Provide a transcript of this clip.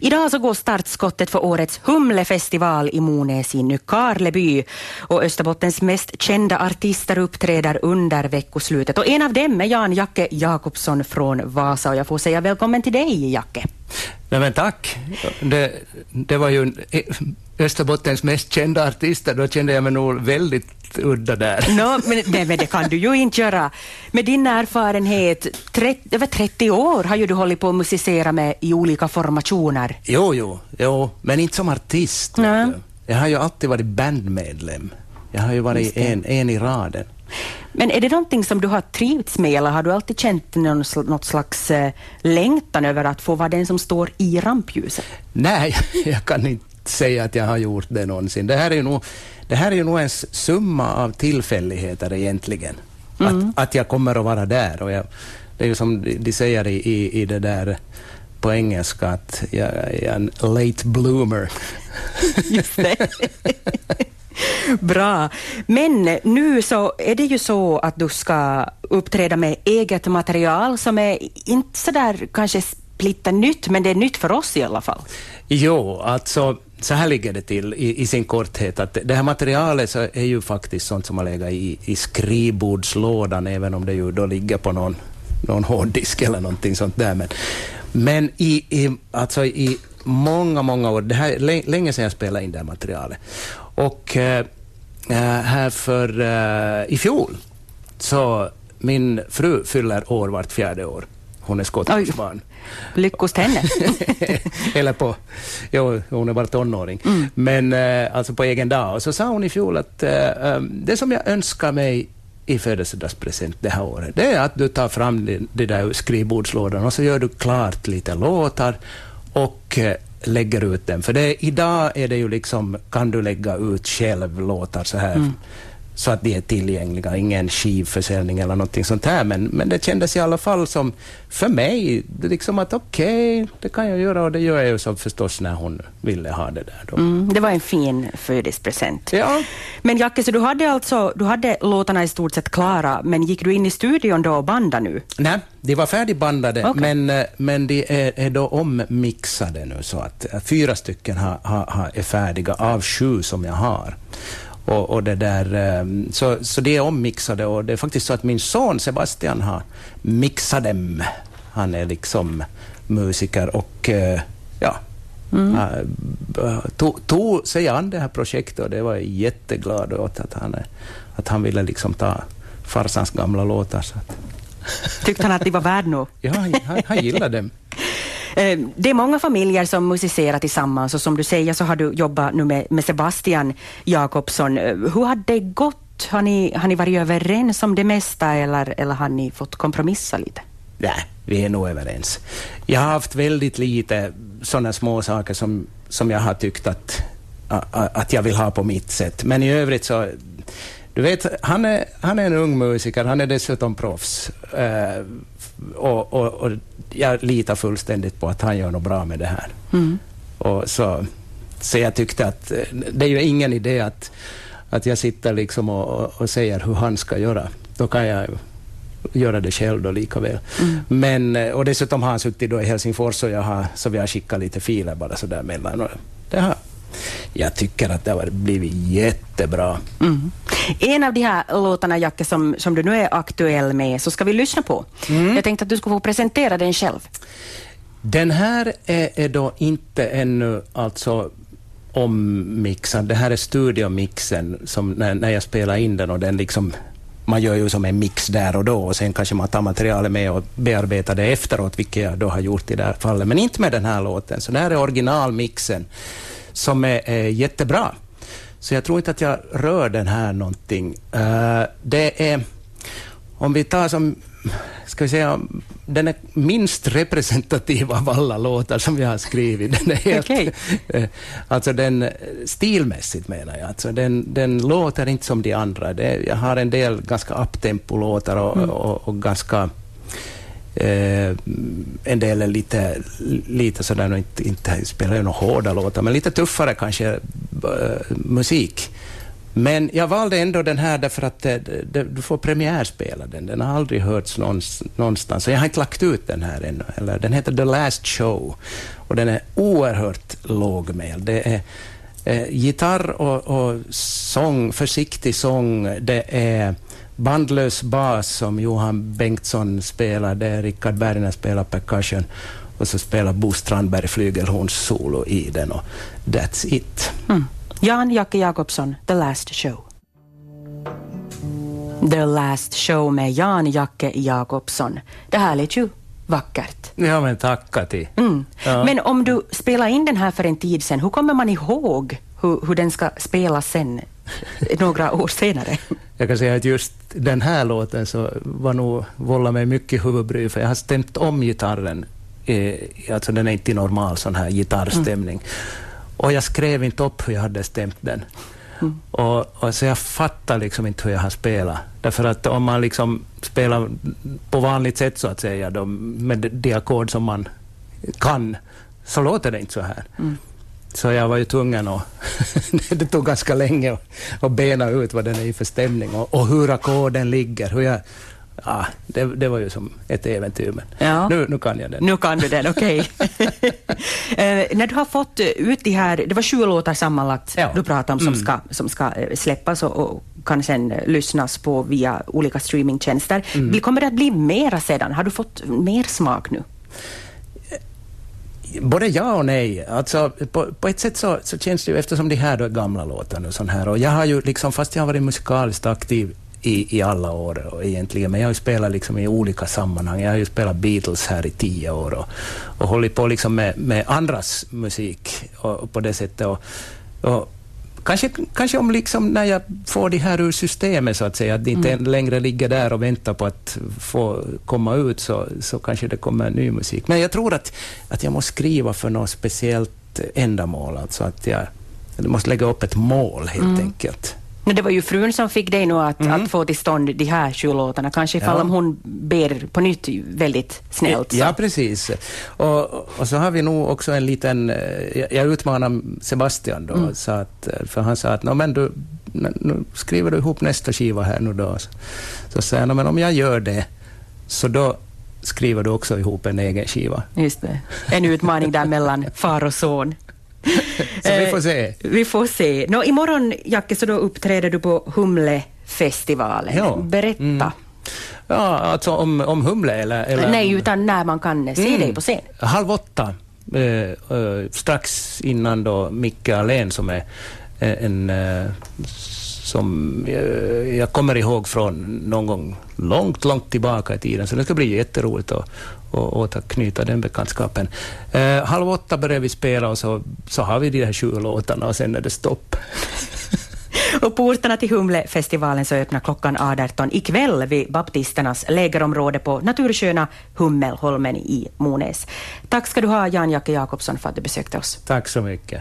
Idag så går startskottet för årets Humlefestival i Monäs i Nykarleby och Österbottens mest kända artister uppträder under veckoslutet och en av dem är Jan Jacke Jakobsson från Vasa och jag får säga välkommen till dig Jacke. Nej men tack. Det, det var ju Österbottens mest kända artister, då kände jag mig nog väldigt udda där. No, men, nej, men det kan du ju inte göra. Med din erfarenhet, 30, över 30 år har ju du hållit på att musicera med i olika formationer. Jo, jo, jo men inte som artist. Nej. Jag har ju alltid varit bandmedlem. Jag har ju varit en, en i raden. Men är det någonting som du har trivts med eller har du alltid känt någon, något slags äh, längtan över att få vara den som står i rampljuset? Nej, jag kan inte säga att jag har gjort det någonsin. Det här är ju nog, det här är ju nog en summa av tillfälligheter egentligen. Mm. Att, att jag kommer att vara där. Och jag, det är ju som de säger i, i, i det där på engelska att jag är en late bloomer. Just det. Bra. Men nu så är det ju så att du ska uppträda med eget material som är inte så där kanske splitta nytt, men det är nytt för oss i alla fall. Jo, alltså så här ligger det till i, i, sin korthet, att det här materialet så är ju faktiskt sånt som har legat i, i skrivbordslådan, även om det ju då ligger på någon, någon hårddisk eller någonting sånt där. Men, men i, i, alltså i många, många år, det här är länge sedan jag spelade in det här materialet. Och eh, eh, här för eh, i fjol, så min fru fyller år vart fjärde år. Hon är skotsk barn. Lyckos henne. Eller på, jo, hon är bara tonåring. Mm. Men äh, alltså på egen dag. Och så sa hon i fjol att äh, det som jag önskar mig i födelsedagspresent det här året, det är att du tar fram det, det där skrivbordslådan och så gör du klart lite låtar och äh, lägger ut den. För det, idag är det ju liksom, kan du lägga ut själv låtar så här mm så att de är tillgängliga, ingen skivförsäljning eller någonting sånt här, men, men det kändes i alla fall som, för mig, liksom att okej, okay, det kan jag göra och det gör jag ju så förstås när hon ville ha det där. Då. Mm, det var en fin födelsedagspresent. Ja. Men Jacke, så du hade alltså, du hade låtarna i stort sett klara, men gick du in i studion då och bandade nu? Nej, de var färdigbandade, okay. men, eh, men de är, är då ommixade nu, så att eh, fyra stycken har, har, är färdiga av sju som jag har. Och, och det där, ehm, så, så det är ommixade och det är faktiskt så att min son Sebastian har mixat dem. Han är liksom musiker och eh, ja, mm. tog, tog sig an det här projektet och det var jag jätteglad åt att han, att han ville liksom ta farsans gamla låtar. Så att. Tyckte han att de var värda något? Ja, han, han gillade dem. Eh, det är många familjer som musicerar tillsammans och som du säger så har du jobbat nu med, med Sebastian Jakobsson. Eh, hur har det gått? Har ni, har ni varit överens om det mesta eller, eller har ni fått kompromissa lite? Nej, vi är nog överens. Jag har haft väldigt lite sådana små saker som, som jag har tyckt att, att jag vill ha på mitt sätt. Men i övrigt så du vet, han är, han är en ung musiker, han är dessutom proffs. Uh, och, och, och, jag litar fullständigt på att han gör något bra med det här. Mm. Och så, så jag tyckte att eh, det är ju ingen idé att, att jag sitter liksom och, och säger hur han ska göra. Då kan jag göra det själv då lika väl. Mm. Men, eh, och dessutom har han suttit då i Helsingfors och jag har, så vi har skickat lite filer bara sådär mellan. Och det har, jag tycker att det har blivit jättebra. Mm. En av de här låtarna, Jacke, som, som du nu är aktuell med, så ska vi lyssna på. Mm. Jag tänkte att du skulle få presentera den själv. Den här är, är då inte ännu alltså ommixad. Det här är studiomixen som när, när jag spelar in den och den liksom man gör ju som en mix där och då och sen kanske man tar materialet med och bearbetar det efteråt, vilket jag då har gjort i det här fallet. Men inte med den här låten. Så det här är originalmixen som är, är jättebra. Så jag tror inte att jag rör den här någonting. Uh, det är, om vi tar som, ska vi säga, den är minst representativ av alla låtar som jag har skrivit. Den är helt, okay. eh, alltså den, stilmässigt menar jag, alltså den, den låter inte som de andra. Det, jag har en del ganska uptempo-låtar och, mm. och, och ganska Eh, en del är lite, lite sådär, inte, inte spelar ju några hårda låtar, men lite tuffare kanske eh, musik. Men jag valde ändå den här därför att eh, det, det, du får premiärspela den. Den har aldrig hörts någonstans. Så jag har inte lagt ut den här ännu. Eller, den heter The Last Show och den är oerhört lågmäld. Det är eh, gitarr och, och sång, försiktig sång. Det är bandlös bas som Johan Bengtsson spelar, det är Rickard Bergner spelar percussion och så spelar Bo Strandberg flygelhorns solo i den och that's it. Mm. Jan Jacke Jakobsson, The Last Show. The Last Show med Jan Jacke Jakobsson. Det här lät ju vackert. Ja, men tacka till. Mm. Ja. Men om du spelar in den här för en tid sedan, hur kommer man ihåg hur, hur den ska spelas sen, några år senare? Jag kan säga att just den här låten så var nog vållat mig mycket huvudbry, för jag har stämt om gitarren. Eh, alltså den är inte normal sån här gitarrstämning. Mm. Och jag skrev inte upp hur jag hade stämt den. Mm. Och, och, så jag fattar liksom inte hur jag har spelat. Därför att om man liksom spelar på vanligt sätt så att säga, då, med de ackord som man kan, så låter det inte så här. Mm. Så jag var ju tvungen att... det tog ganska länge att, att bena ut vad den är i för stämning och, och hur ackorden ligger. Hur jag, ja, det, det, var ju som ett äventyr, men ja. nu, nu kan jag den. Nu kan du den, okej. Okay. uh, när du har fått ut de här, det var sju låtar sammanlagt ja. du pratade om som, mm. ska, som ska eh, släppas och, och kan sen lyssnas på via olika streamingtjänster. Mm. Kommer det att bli mera sedan? Har du fått mer smak nu? Både ja och nej. Alltså, på, på ett sätt så, så känns det ju, eftersom de här då är gamla låtar nu, sån här, och jag har ju liksom, fast jag har varit musikaliskt aktiv i, i alla år och egentligen, men jag har ju spelat liksom i olika sammanhang. Jag har ju spelat Beatles här i tio år och, och hållit på liksom med, med andras musik och, och på det sättet. Och, och Kanske, kanske om liksom när jag får det här ur systemet, så att säga, att det inte mm. längre ligger där och väntar på att få komma ut, så, så kanske det kommer ny musik. Men jag tror att, att jag måste skriva för något speciellt ändamål, alltså att jag, jag måste lägga upp ett mål helt mm. enkelt. Men det var ju frun som fick dig nu att, mm. att få till stånd de här sju låtarna, kanske ifall ja. om hon ber på nytt väldigt snällt. Så. Ja, precis. Och, och så har vi nog också en liten... Eh, jag utmanar Sebastian då, mm. så att, eh, för han sa att men du, nu skriver du ihop nästa skiva här nu då. Så, så sa jag, men om jag gör det, så då skriver du också ihop en egen skiva. Just det. En utmaning där mellan far och son. så vi får se. Eh, vi får se. Nå, imorgon, Jacke, så då uppträder du på Humlefestivalen. Ja. Berätta. Mm. Ja, alltså om, om Humle eller, eller? Nej, utan när man kan se mm. dig på scen. Halv åtta, eh, eh, strax innan då Micke Alén som är eh, en eh, som jag kommer ihåg från någon gång långt, långt tillbaka i tiden. Så det ska bli jätteroligt att, att återknyta den bekantskapen. Eh, halv åtta börjar vi spela och så, så har vi de här sju låtarna och sen är det stopp. Och portarna till Humlefestivalen så öppnar klockan 18 ikväll vid baptisternas lägerområde på natursköna Hummelholmen i Monäs. Tack ska du ha, Jan-Jacke Jakobsson, för att du besökte oss. Tack så mycket.